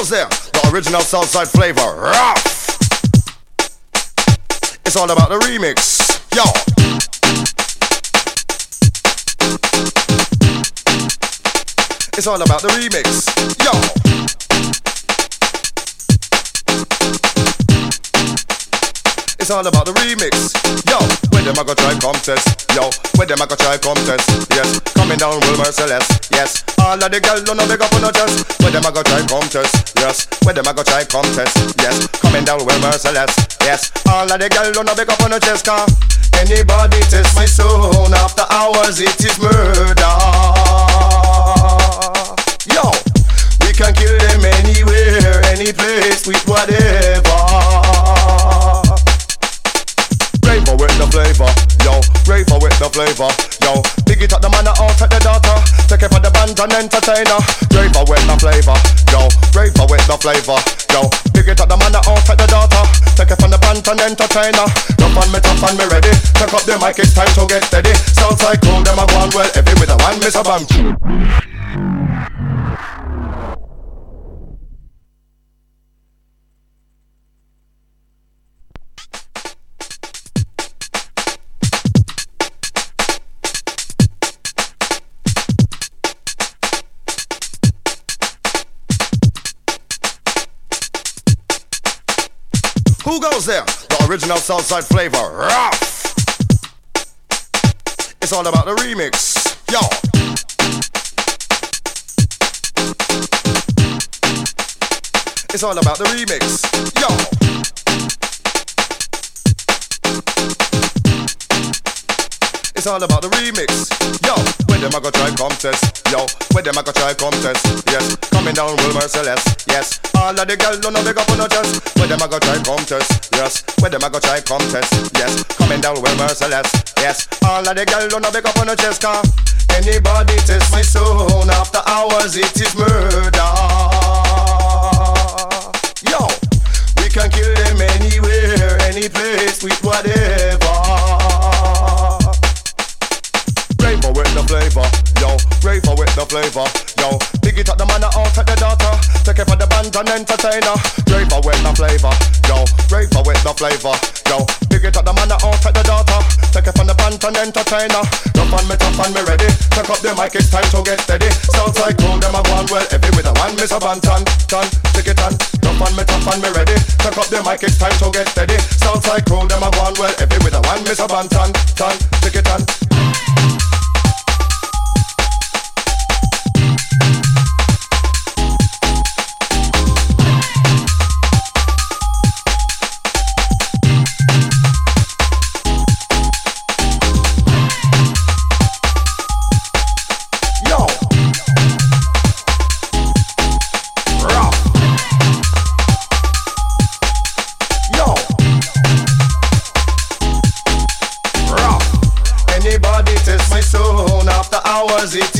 Goes there? The original Southside flavor, rough. It's all about the remix, yo. It's all about the remix, yo. It's all about the remix. Yo, where them I go try contest? Yo, where them I go try contest? Yes, coming down with Merciless. Yes, all of the girls don't big up on the chest. Where them I go try contest? Yes, where them I go try contest? Yes, coming down with Merciless. Yes, all of the girls don't big up on the chest. Car anybody test my soul after hours, it is murder. Yo, we can kill them anywhere, any place with whatever raver with the flavor, yo. Raver with the flavor, yo. Dig it up the man out at the data. Take it for the band and entertainer. Raver with the flavor, yo. Raver with the flavor, yo. Dig it up the man out at the data. Take it from the band and entertainer. Jump on me, tough on me ready. Take up the mic, it's time to get steady. Sounds like cool, them a go on well. Every with a one, miss a bam. Who goes there? The original Southside flavor. It's all about the remix, yo. It's all about the remix, yo. It's all about the remix, yo. Where them I go try contest, yo. Where them I go try contest, yes. Coming down with Merciless, yes. All of the girls don't know big up on the chest. Where them I go try contest, yes. Where them I go try contest, yes. Coming down with Merciless, yes. All of the girls don't know big up on the chest, car. Anybody test my soul after hours, it is murder. Yo, we can kill them anywhere, any place with whatever. Raver with the flavor, yo. Raver with the flavor, yo. Dig it up the man out at the data. Take it for the band and entertainer. Raver with the flavor, yo. Raver with the flavor, yo. Dig it up the man out at the data. Take it from the band and entertainer. Jump on me, tough on me ready. Take up the mic, it's time to get steady. Sounds like cool, them a go on well. Every with a one, miss a band, tan, tan. Take it on. Jump on me, tough on me ready. Take up the mic, it's time to get steady. Sounds like cool, them a go on well. Every with a one, miss a band, tan, tan. Take it on. After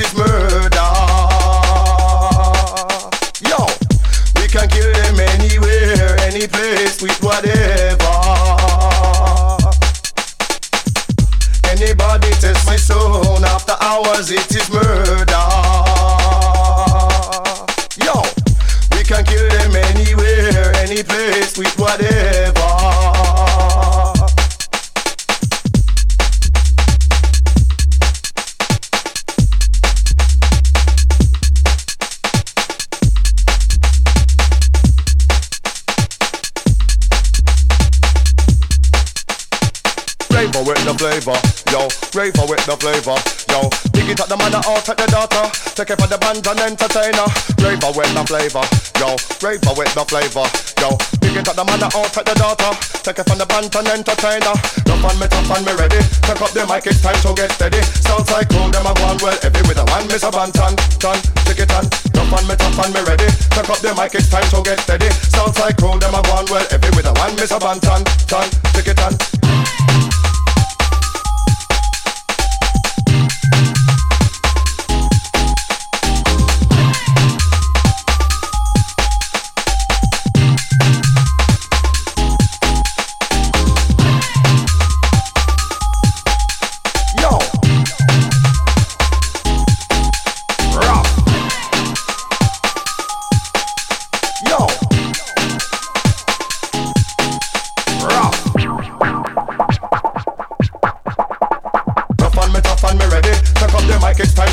flavor, yo. Dig it up the mother out at the daughter. Take it for the band and entertainer. Raver with the flavor, yo. Raver with the flavor, yo. Dig it up the mother out at the daughter. Take it from the band and entertainer. Jump on me, tough on me ready. Take up the mic, it's time to get steady. Sounds like cool, them a go on well. Every with a one, band, tan, tan. Take it on. Jump on me, tough on me ready. Take up the mic, it's time to get steady. Sounds like cool, them a go on well. Every with a one, band, tan, tan. Take it on.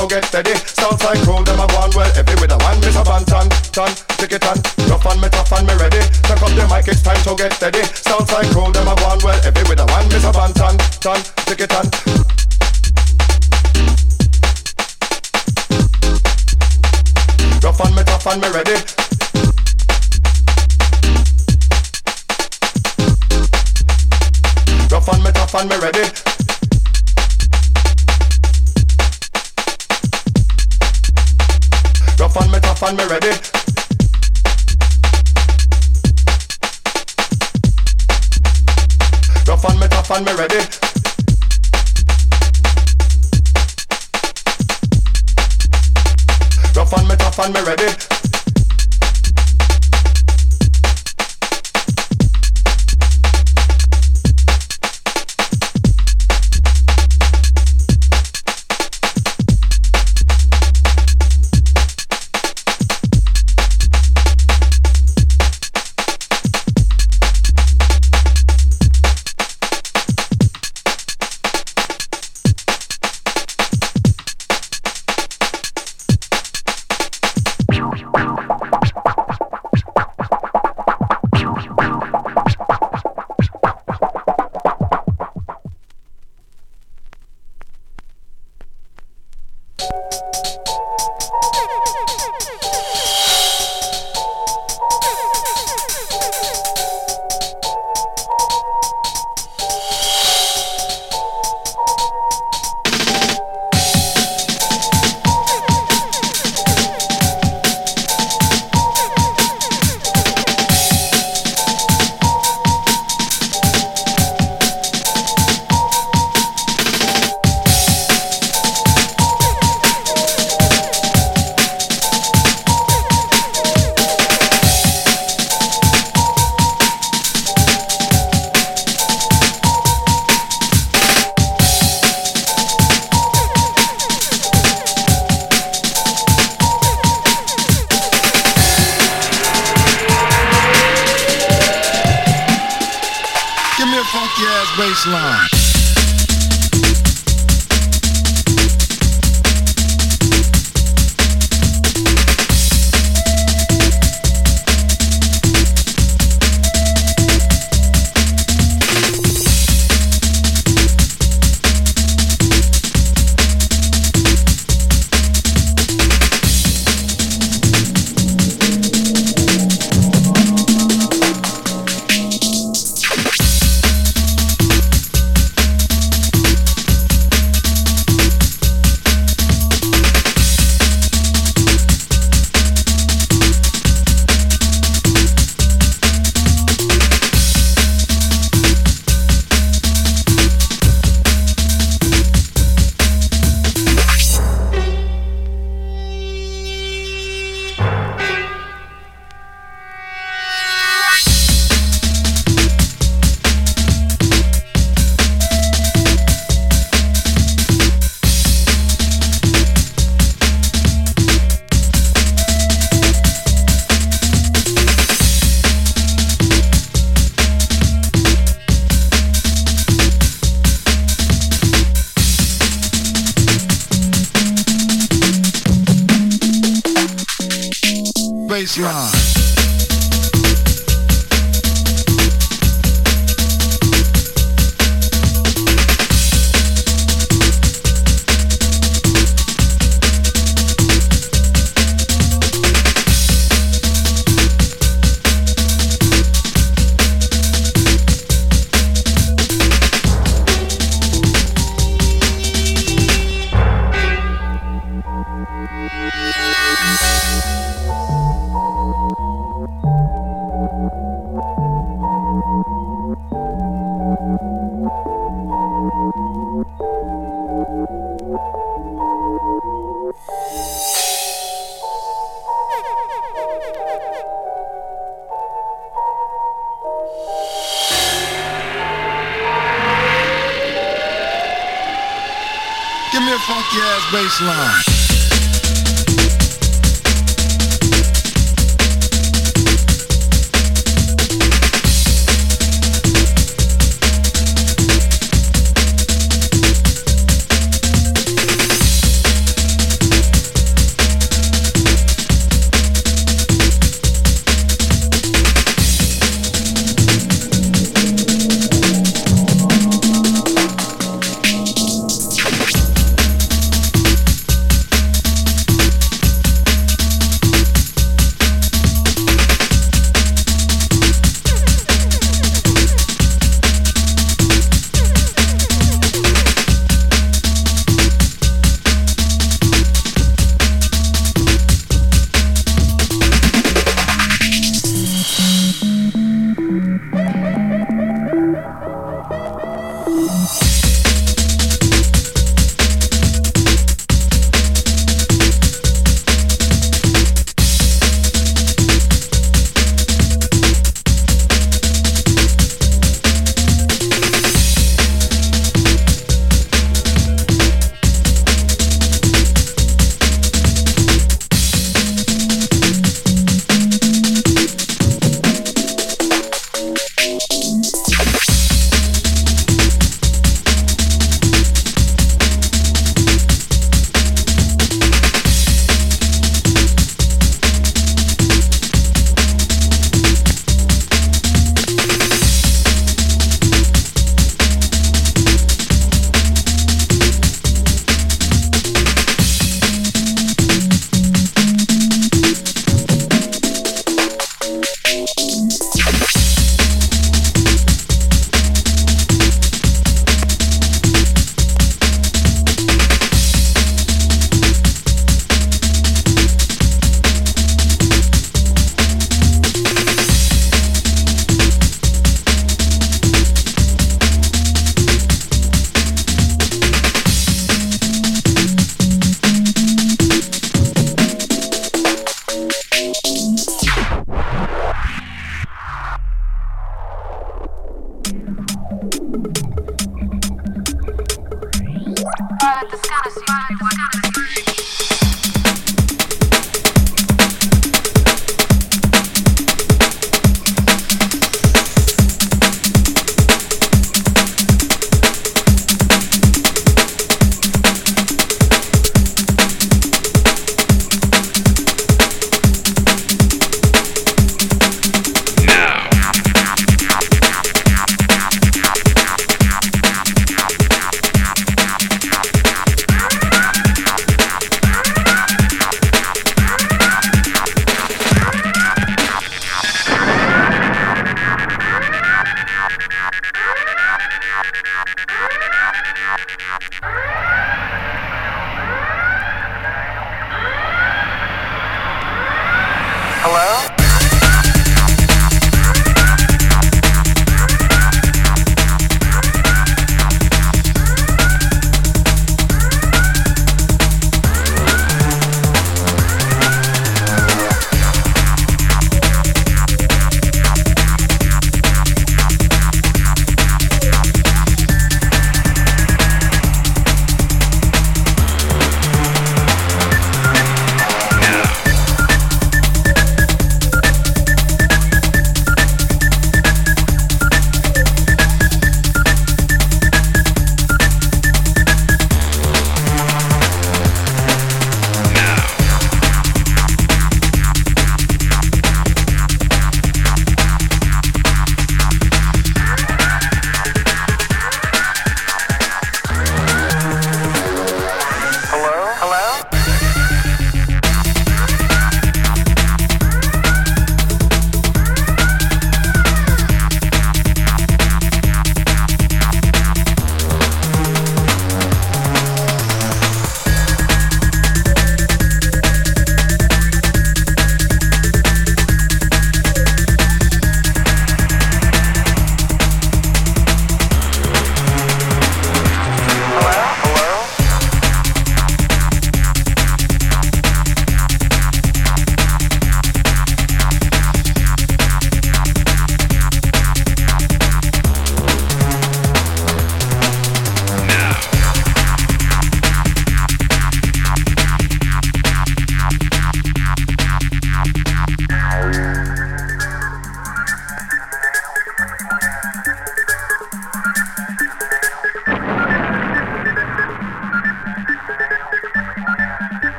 To get steady. Southside crew, them a one well heavy with a one miss a bantan, tan, take it on. Rough and me tough and me ready. Take up the mic, it's time to get steady. Southside crew, them a one well heavy with a one miss a bantan, tan, take it on.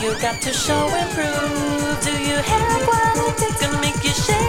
You got to show and prove. Do you have what it takes? Gonna make you shake.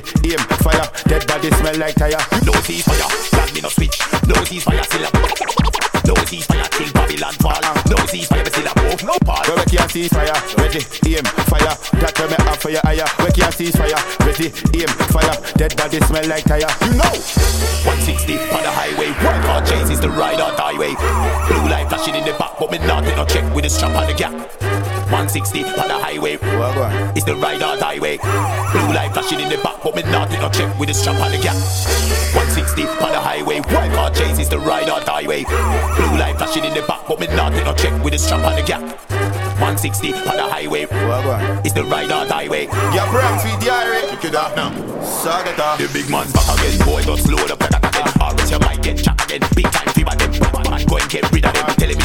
steady, aim, fire. Dead body smell like tire. No ceasefire, land me no switch. No ceasefire, still up. No ceasefire till Babylon fall. No ceasefire, but still a no part. Where we can't see fire, ready, aim, fire. That where me have for your eye. Where can't see fire, ready, aim, fire. Dead body smell like tire. You know. 160 on the highway. One car chases the ride or die way. Blue light flashing in the back, but me not take no check with the strap on the gap. 160 on the highway. Well, it's the ride or die way. Blue light flashing in the back, but me not in little check with the strap on the gap. 160 on the highway. White car chase is the ride or die way. Blue light flashing in the back, but me not in little check with the strap on the gap. 160 on the highway. Well, it's the ride or die way. Yeah, bro, feed the IRA. Look at that now. Sagata. The big man's back again. Boy, don't slow the back again. Or else you might get chucked again. Big time fever them. Bad man, go and get rid of them. Tell him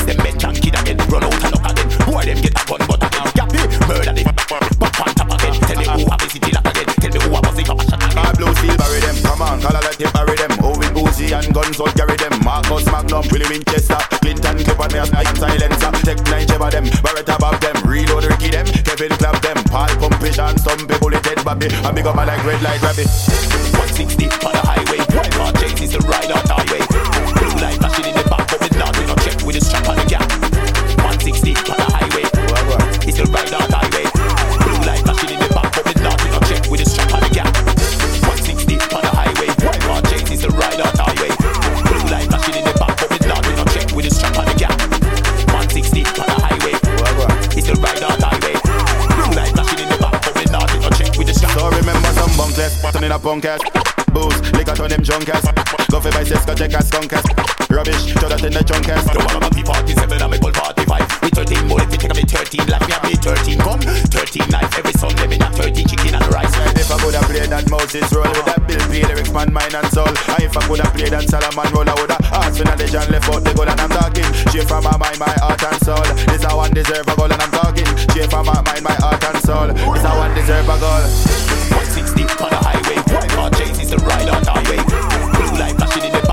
Willie Winchester, Clinton Clipper, me a silencer. Tech nine Jebba them. Beretta above them. Reload Ricky them. Kevin clap them. Paul Pumpish and some people it dead Bobby. And big up my like red light rabbit. 160 on the highway. Punk ass. Booze, liquor turn them drunk ass. Go for by Cisco, check a skunk ass. Rubbish, throw that in the trunk ass. One of the 47 and me pull 45 With 13 bullet, we take me 13 life Me me 13 gun, 13 knife Every Sunday me have 13 chicken and rice And if I could have played that Moses role with that Bill play lyrics, man, mind and soul. And if I could have played that Solomon role, I would have asked for knowledge and left out the gold. And I'm talking straight from my mind, my heart and soul. This I one deserve a goal, and I'm talking straight from my mind, my heart and soul. This I one deserve a goal. 160 on the highway car is the ride out highway. Blue light flashing in the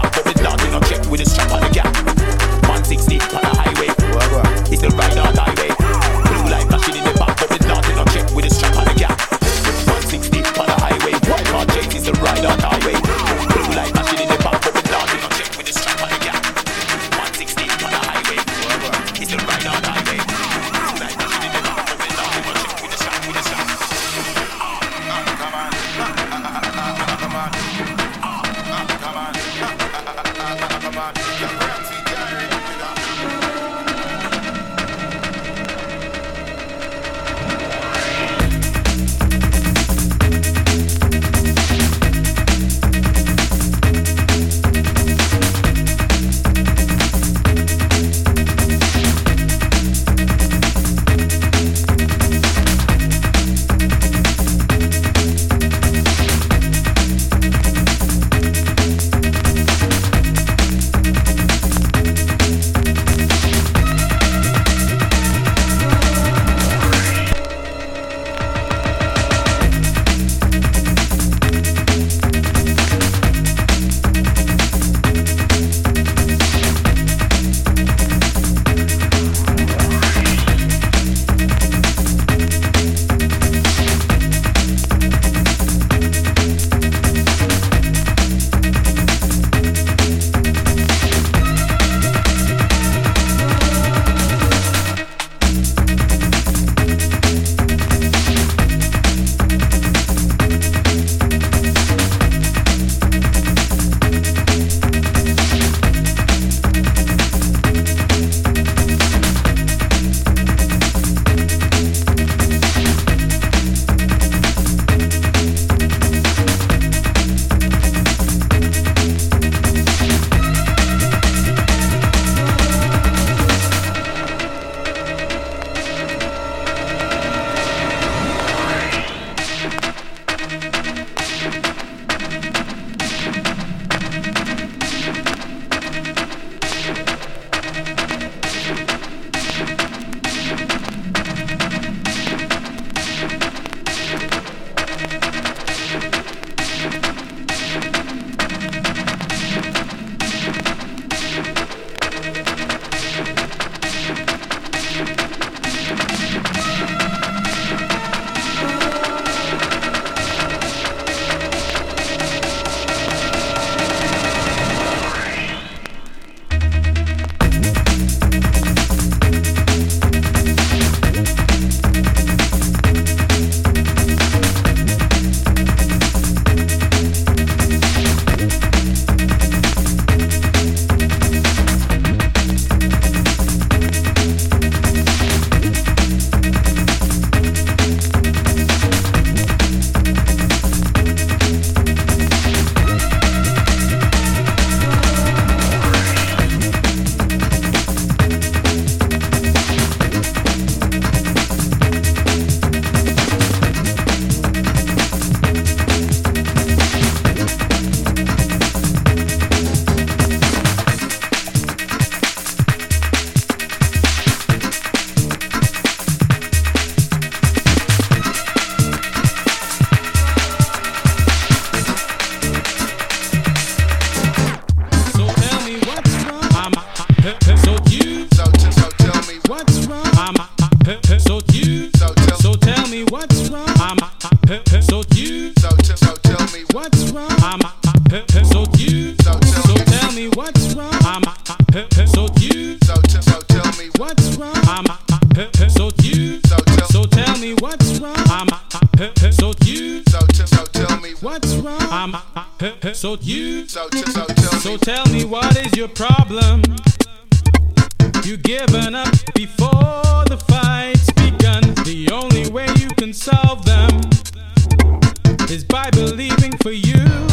Before the fight's begun, the only way you can solve them is by believing for you.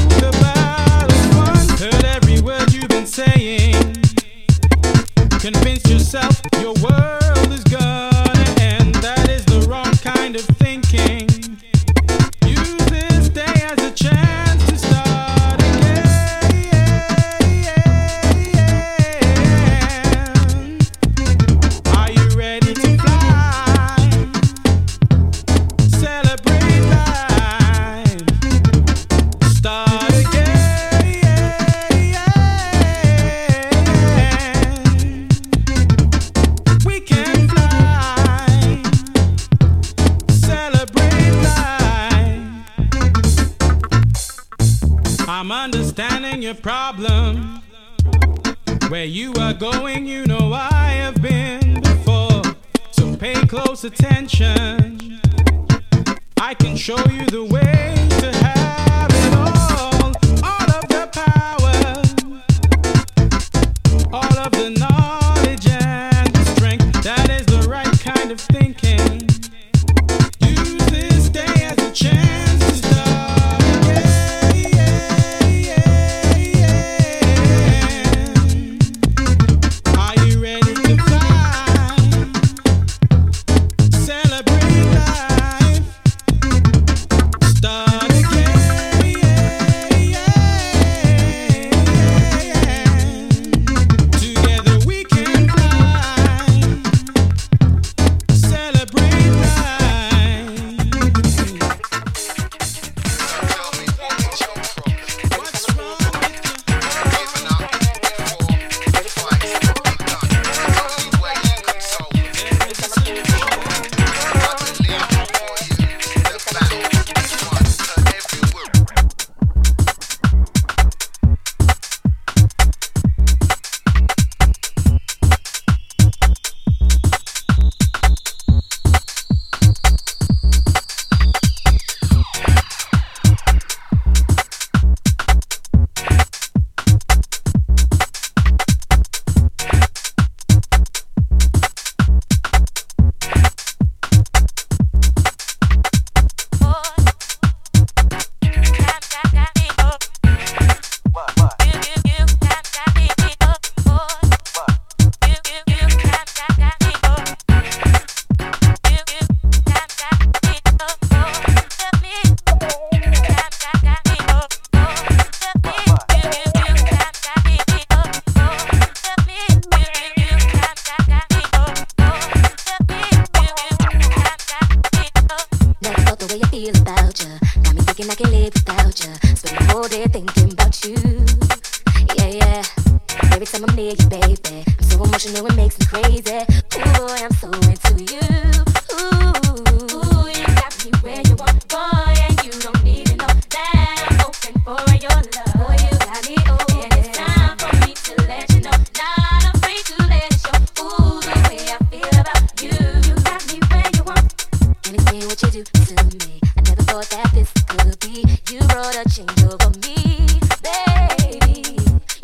You're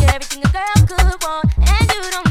everything a girl could want, and you don't.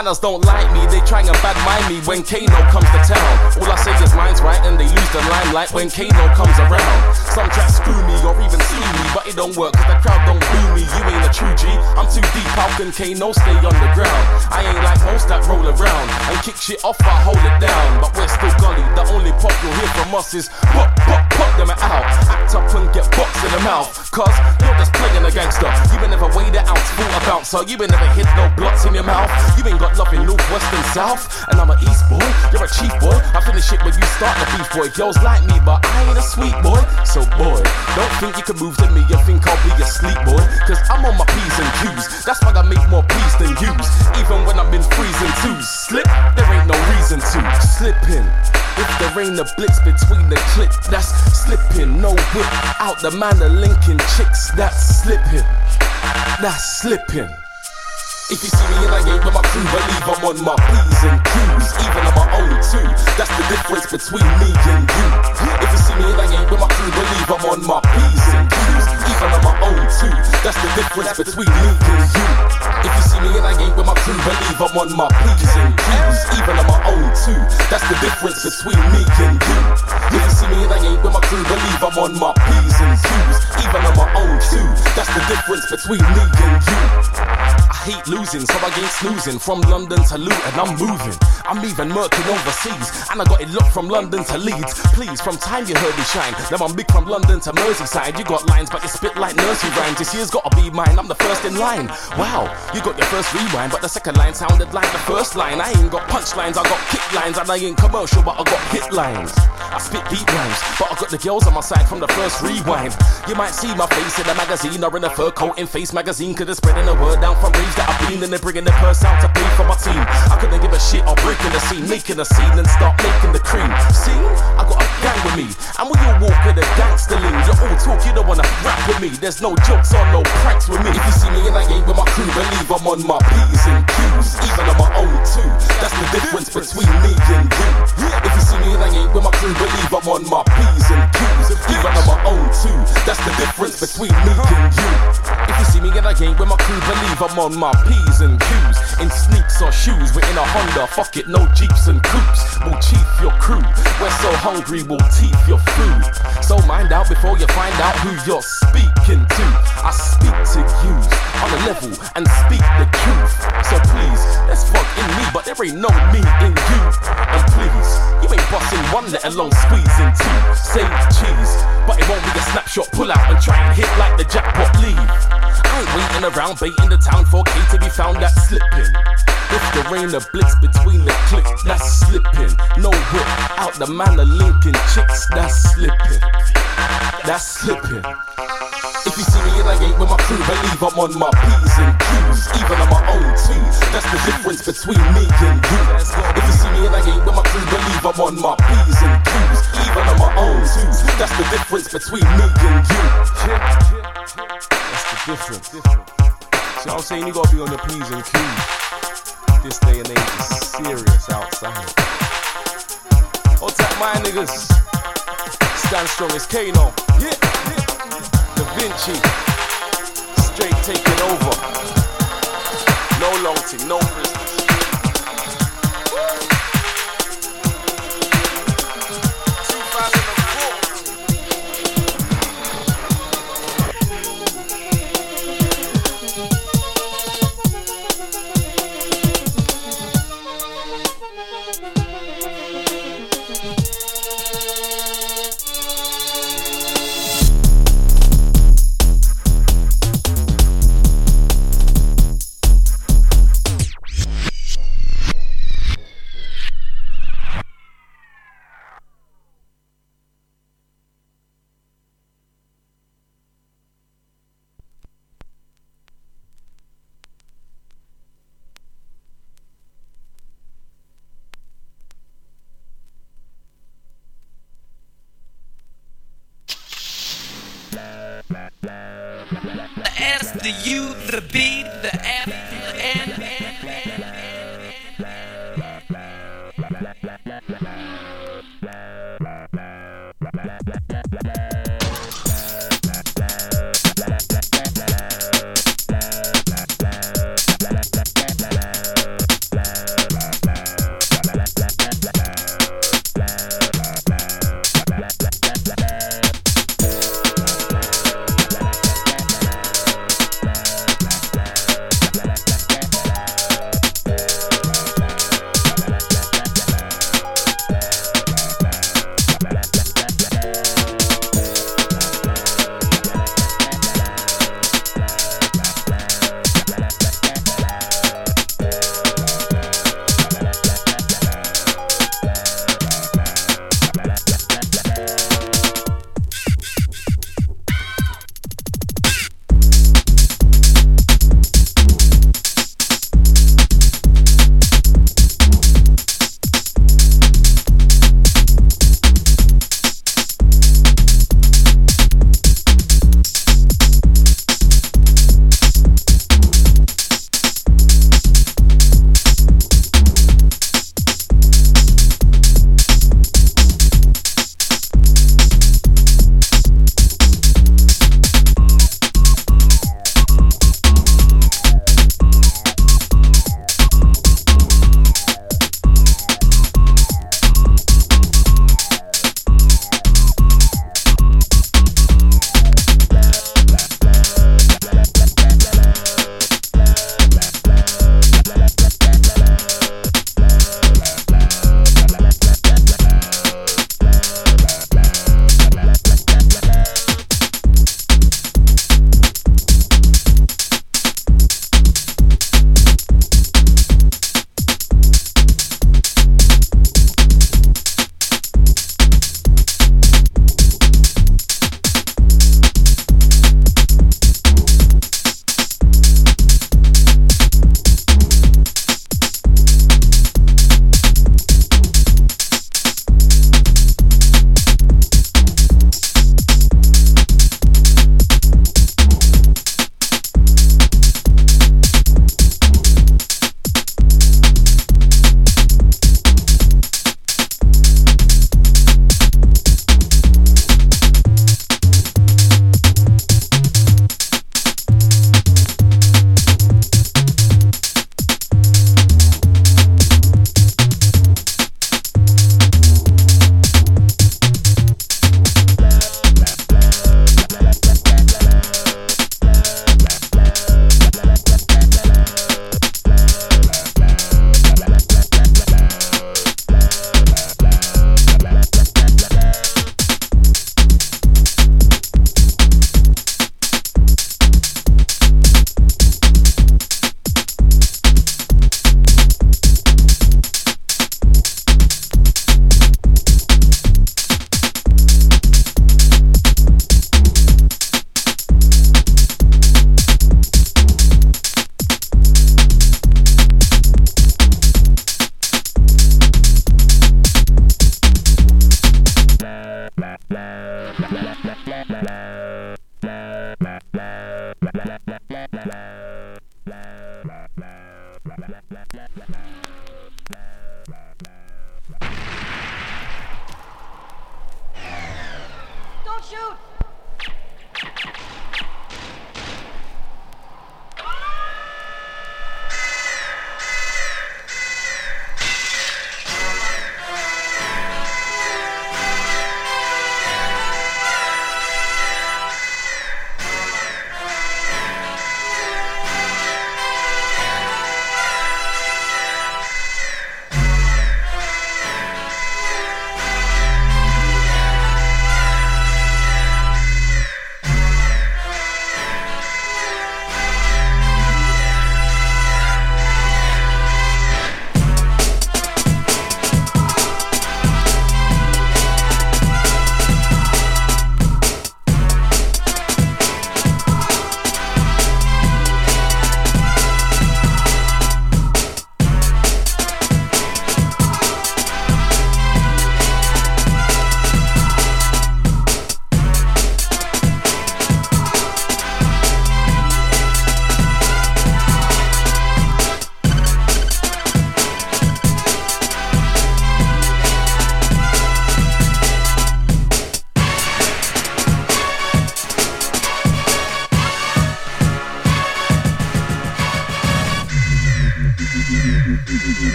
manners don't like me, they try and bad mind me when Kano comes to town. All I say is mine's right and they lose the limelight when Kano comes around. Some try screw me or even sue me, but it don't work cause the crowd don't boo me. You ain't a true G, I'm too deep, how can Kano stay on the ground? I ain't like most that roll around and kick shit off, I hold it down. But we're still gully, the only pop you'll hear from us is pop, pop them out. Act up and get boxed in the mouth, cause you're just playing a gangster. You been never weighed it out, full a bouncer. You been never hit no blocks in your mouth. You ain't got nothing north, west, and south. And I'm a east boy, you're a chief boy. I finish it when you start the beef boy. Girls like me, but I ain't a sweet boy. So boy, don't think you can move to me and think I'll be asleep, boy. Cause I'm on my P's and Q's. That's why I make more peace than U's. Even when I've been freezing too. Slip, there ain't no reason to. Slip in. If there ain't a blitz between the clips, that's slipping. No whip out the manor linking chicks, that's slipping. That's slipping. If you see me in a game with my crew, believe I'm on my P's and Q's, even on my own too. That's the difference between me and you. If you see me in a game with my crew, believe I'm on my P's and Q's, even on my own too. That's the difference between me and you. If you see me and a game with my crew, believe I'm on my P's and Q's, even on my own too. That's the difference between me and you. If you see me in a game with my crew, believe I'm on my P's and Q's, even on my own too. That's the difference between me and you. I hate losing, so I ain't snoozing. From London to Luton, I'm moving. I'm even murking overseas, and I got it locked from London to Leeds. Please, from time you heard me shine. Now I'm big from London to Merseyside. You got lines, but you spit like nursery rhymes. This year's gotta be mine. I'm the first in line. Wow, you got your first rewind, but the second line sounded like the first line. I ain't got punchlines, I got kick lines, and I ain't commercial, but I got hit lines. I spit deep rhymes, but I got the girls on my side from the first rewind. You might see my face in a magazine or in a fur coat in Face magazine, cause it's spreading the word down from that I've been and they're bringing the purse out to pay for my team. I couldn't give a shit, I'm breaking the scene, making a scene and start making the cream. See, I got a gang with me, and when you walk with a gangster lean, you're all talk, you don't wanna rap with me. There's no jokes or no pranks with me. If you see me in a game with my crew, believe I'm on my P's and Q's, even on my own too. That's the difference between me and you. If you see me in a game with my crew, believe I'm on my P's and Q's, even on my own too. That's the difference between me and you. If you see me in a game with my crew, believe I'm on my P's and Q's. In sneaks or shoes, we're in a Honda. Fuck it, no jeeps and coupes. We'll chief your crew. We're so hungry, we'll teeth your food. So mind out before you find out who you're speaking to. I speak to you on a level and speak the truth. So please, let's fuck in me, but there ain't no me in you. And please, ain't busting one, let alone squeezing two. Save cheese, but it won't be a snapshot. Pull out and try and hit like the jackpot leave. I ain't waiting around baiting the town for K to be found that's slipping. If there ain't a blitz between the clicks, that's slipping. No whip out the manor linking chicks, that's slipping. That's slipping. If you see me in a game with my crew, believe I'm on my P's and Q's, even on my own too. That's the difference between me and you. If you see me in a game with my crew, believe I'm on my P's and Q's, even on my own too. That's the difference between me and you. That's the difference. What I'm saying? You gotta be on your P's and Q's. This day and age is serious outside. Hold tight, my niggas. Stand strong as Kano. Yeah, yeah. Vinci. Straight taking over. No long no prisoners.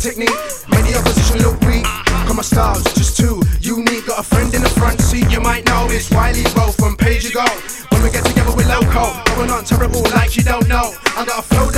technique. Made opposition look weak. Come my style's just too unique. Got a friend in the front seat, you might know it's Wiley Roll from Page You Go. When we get together, we're local. Going on terrible like you don't know. I got a flow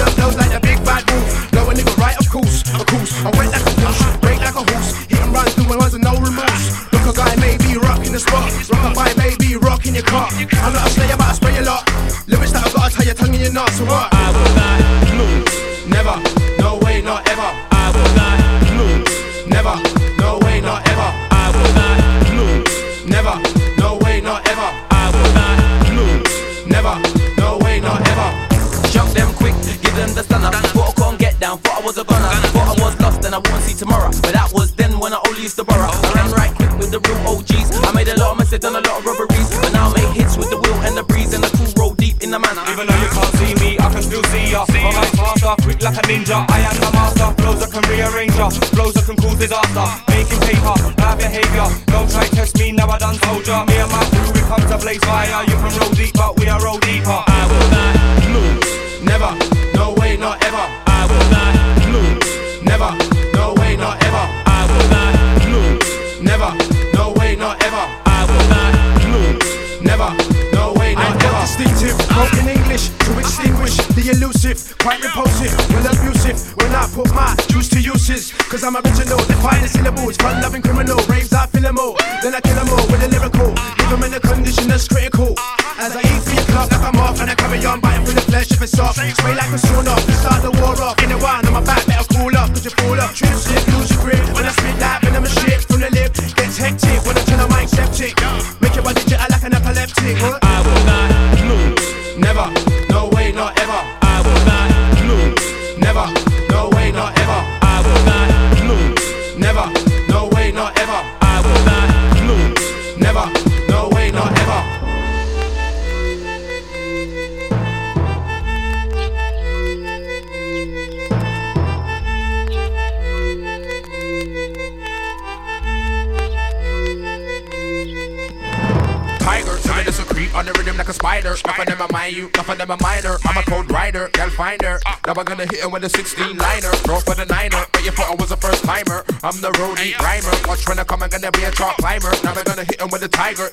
Now I'm gonna hit him with a 16 liner. Throw for the niner, but you thought I was a first timer. I'm the roadie rhymer. Watch when I come, I'm gonna be a top climber. Now I'm gonna hit him with a tiger.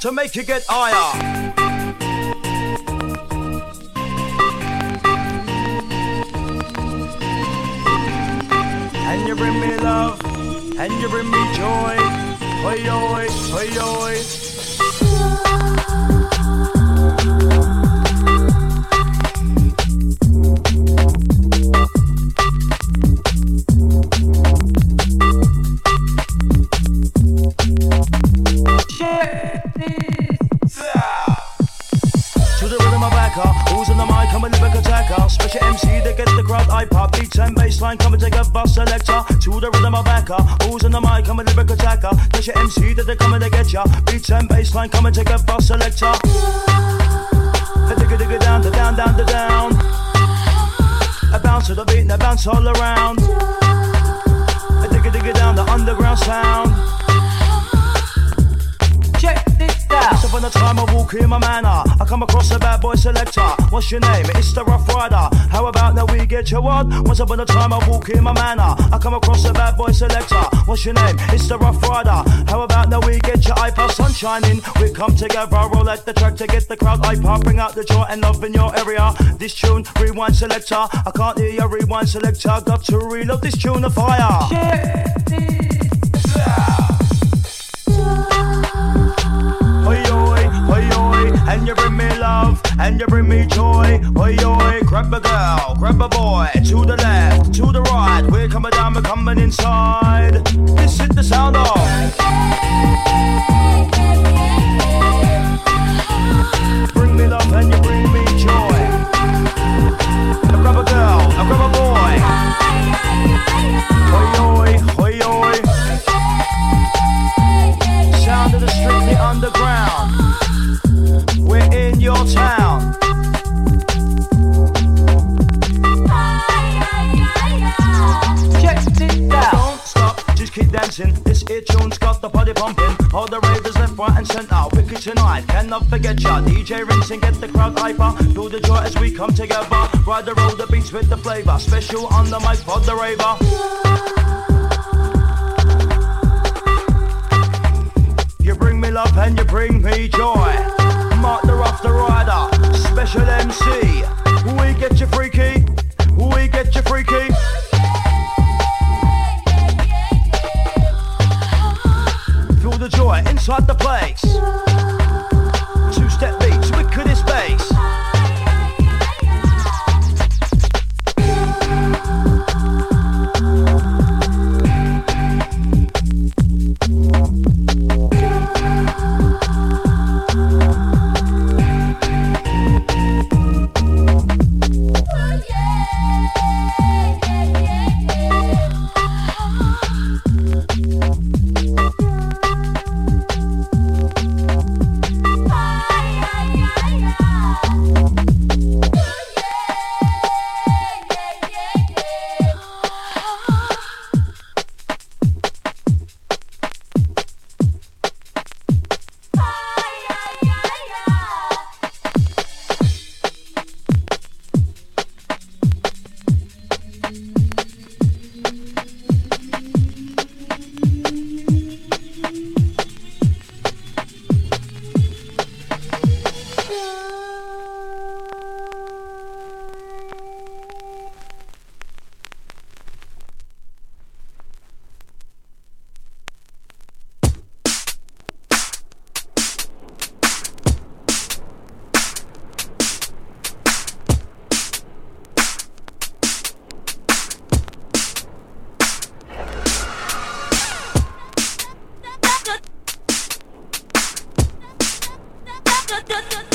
to make you get higher. A bus selector. To the rhythm of backer, who's in the mic? I'm a lyric attacker. your MC that they coming to get ya. Beats and bassline, come and take a bus selector. I digga digga down, the down, down, the down. A bounce to the beat and a bounce all around. I digga digga down, the underground sound. Check this Once upon a time I walk in my manner. I come across a bad boy selector. What's your name? It's the Rough Rider. How about now we get your what? Once upon a time I walk in my manner. I come across a bad boy selector. What's your name? It's the Rough Rider. How about now we get your iPod sun shining? We come together, roll at the track to get the crowd iPod. Bring out the joy and love in your area. This tune, rewind selector. I can't hear your rewind selector. Got to reload this tune of fire. Oi, you bring me love, and you bring me joy. Oi, oi, grab a girl, grab a boy, to the left, to the right. We're coming down, we're coming inside. This is the sound of. Bring me love, and you bring me joy. I grab a girl, I grab a boy. This ear tune's got the body pumping. All the ravers left, right, and centre. Wicked tonight, cannot forget ya. DJ rinsing, get the crowd hyper. Feel the joy as we come together. Ride the road, the beats with the flavor. Special on the mic for the raver. You bring me love and you bring me joy. Mark the rough the rider, special MC. We get you freaky, we get you freaky. Inside the place. 得得得得。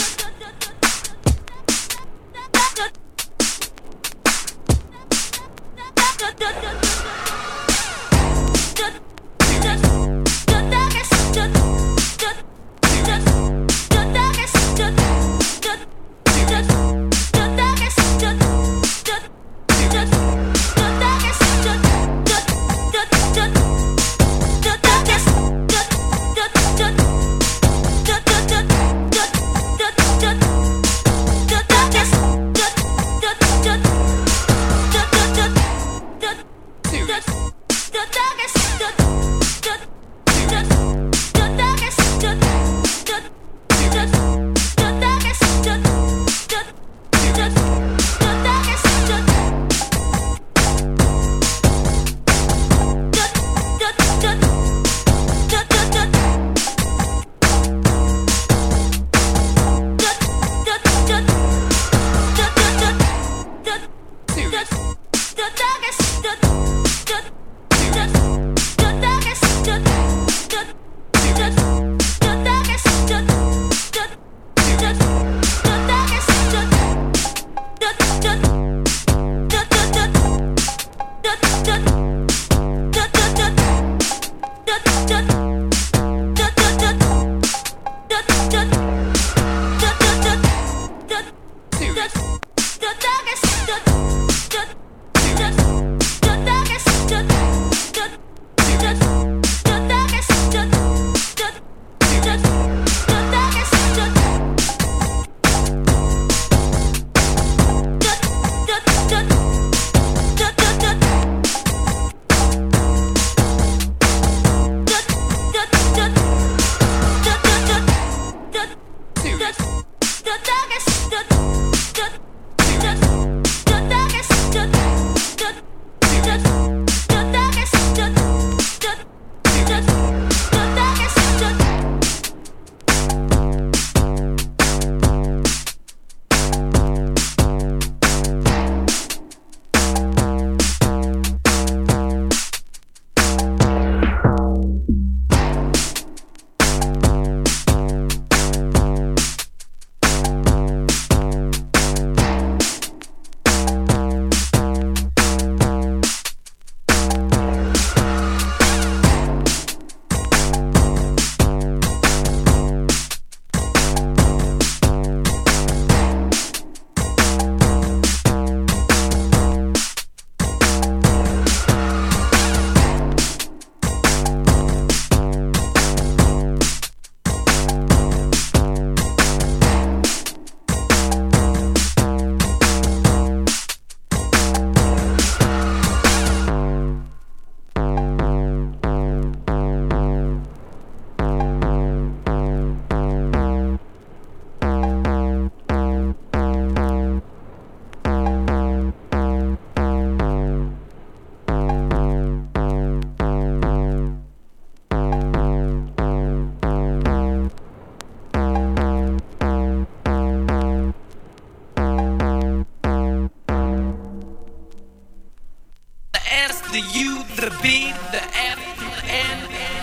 S, the U, the B, the F, the N.